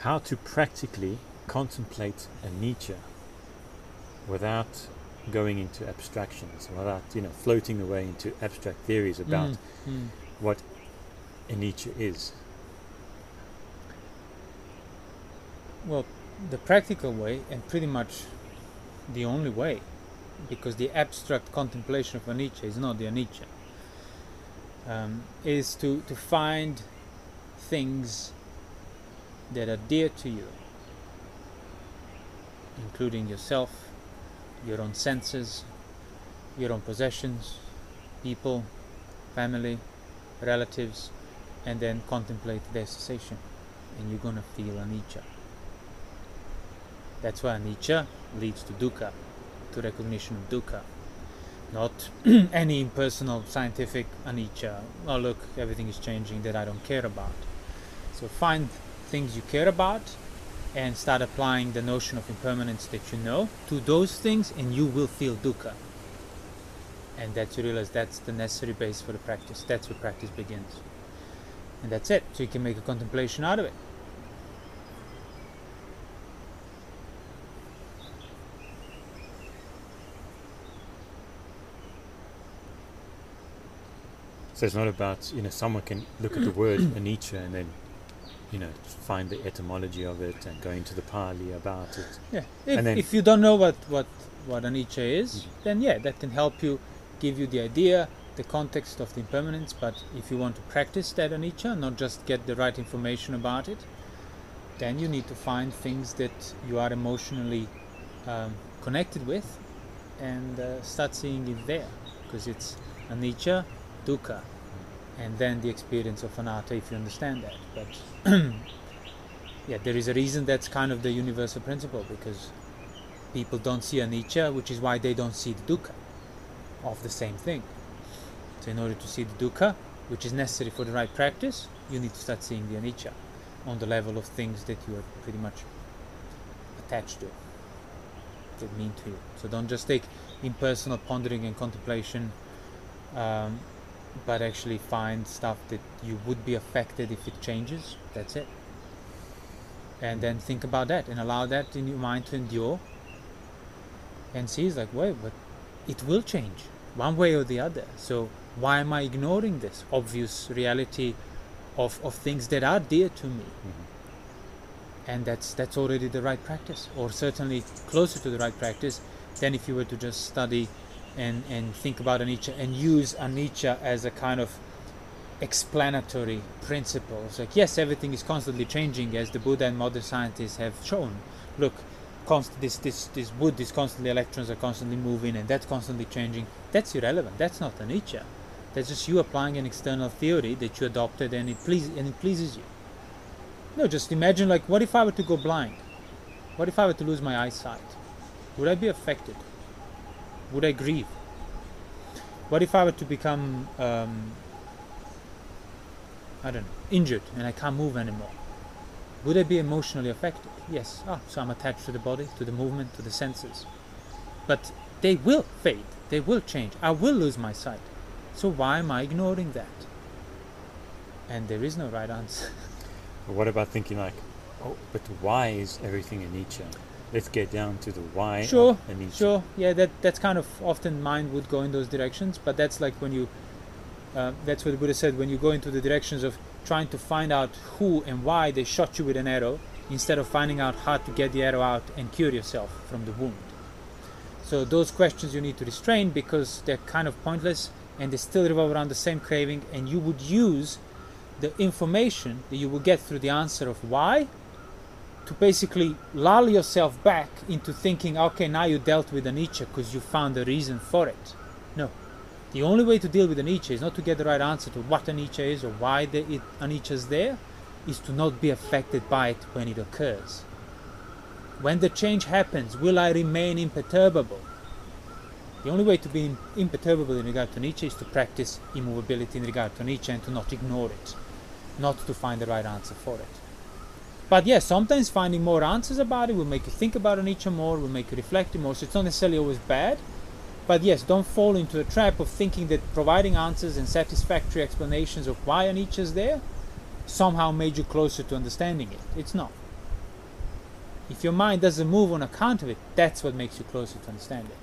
how to practically contemplate anicca without going into abstractions, without you know floating away into abstract theories about Mm, mm. what anicca is. Well, the practical way, and pretty much the only way, because the abstract contemplation of anicca is not the anicca, um, is to, to find things that are dear to you, including yourself, your own senses, your own possessions, people, family, relatives, and then contemplate their cessation, and you're gonna feel anicca. That's why anicca leads to dukkha, to recognition of dukkha. Not any impersonal scientific anicca. Oh, look, everything is changing that I don't care about. So find things you care about and start applying the notion of impermanence that you know to those things, and you will feel dukkha. And that you realize that's the necessary base for the practice. That's where practice begins. And that's it. So you can make a contemplation out of it. So it's not about you know someone can look at the word anicca and then you know find the etymology of it and go into the Pali about it. Yeah. If, And then- if you don't know what what what anicca is, Mhm. then yeah, that can help you give you the idea, the context of the impermanence. But if you want to practice that anicca, not just get the right information about it, then you need to find things that you are emotionally um, connected with, and uh, start seeing it there, because it's anicca, dukkha, and then the experience of anatta if you understand that. But yeah, there is a reason that's kind of the universal principle because people don't see anicca, which is why they don't see the dukkha of the same thing. So, in order to see the dukkha, which is necessary for the right practice, you need to start seeing the anicca on the level of things that you are pretty much attached to, that mean to you. So, don't just take impersonal pondering and contemplation, um, but actually find stuff that you would be affected if it changes. That's it. And then think about that and allow that in your mind to endure and see it's like wait but it will change one way or the other. So why am i ignoring this obvious reality of, of things that are dear to me? Mm-hmm. And that's that's already the right practice. Or certainly closer to the right practice than if you were to just study and and think about anicca and use anicca as a kind of explanatory principles. Like, yes, everything is constantly changing, as the Buddha and modern scientists have shown. Look, const- this, this, this wood is constantly, electrons are constantly moving, and that's constantly changing. That's irrelevant. That's not anicca. That's just you applying an external theory that you adopted, and it please and it pleases you. No, just imagine like, what if I were to go blind? What if I were to lose my eyesight? Would I be affected? Would I grieve? What if I were to become um, I don't know, injured and I can't move anymore. Would I be emotionally affected? Yes. Ah, so I'm attached to the body, to the movement, to the senses. But they will fade. They will change. I will lose my sight. So why am I ignoring that? And there is no right answer. What about thinking like, oh, but why is everything anicca? Let's get down to the why Sure. Sure. Yeah, that that's kind of often mind would go in those directions, but that's like when you uh, that's what the Buddha said when you go into the directions of trying to find out who and why they shot you with an arrow instead of finding out how to get the arrow out and cure yourself from the wound. So those questions you need to restrain because they're kind of pointless and they still revolve around the same craving and you would use the information that you will get through the answer of why to basically lull yourself back into thinking okay now you dealt with anicca because you found a reason for it. No. The only way to deal with anicca is not to get the right answer to what anicca is or why the, it, anicca is there, is to not be affected by it when it occurs. When the change happens, will I remain imperturbable? The only way to be imperturbable in regard to anicca is to practice immovability in regard to anicca and to not ignore it, not to find the right answer for it. But yes, sometimes finding more answers about it will make you think about anicca more, will make you reflect more, so it's not necessarily always bad. But yes, don't fall into the trap of thinking that providing answers and satisfactory explanations of why anicca is there somehow made you closer to understanding it. It's not. if your mind doesn't move on account of it, that's what makes you closer to understanding.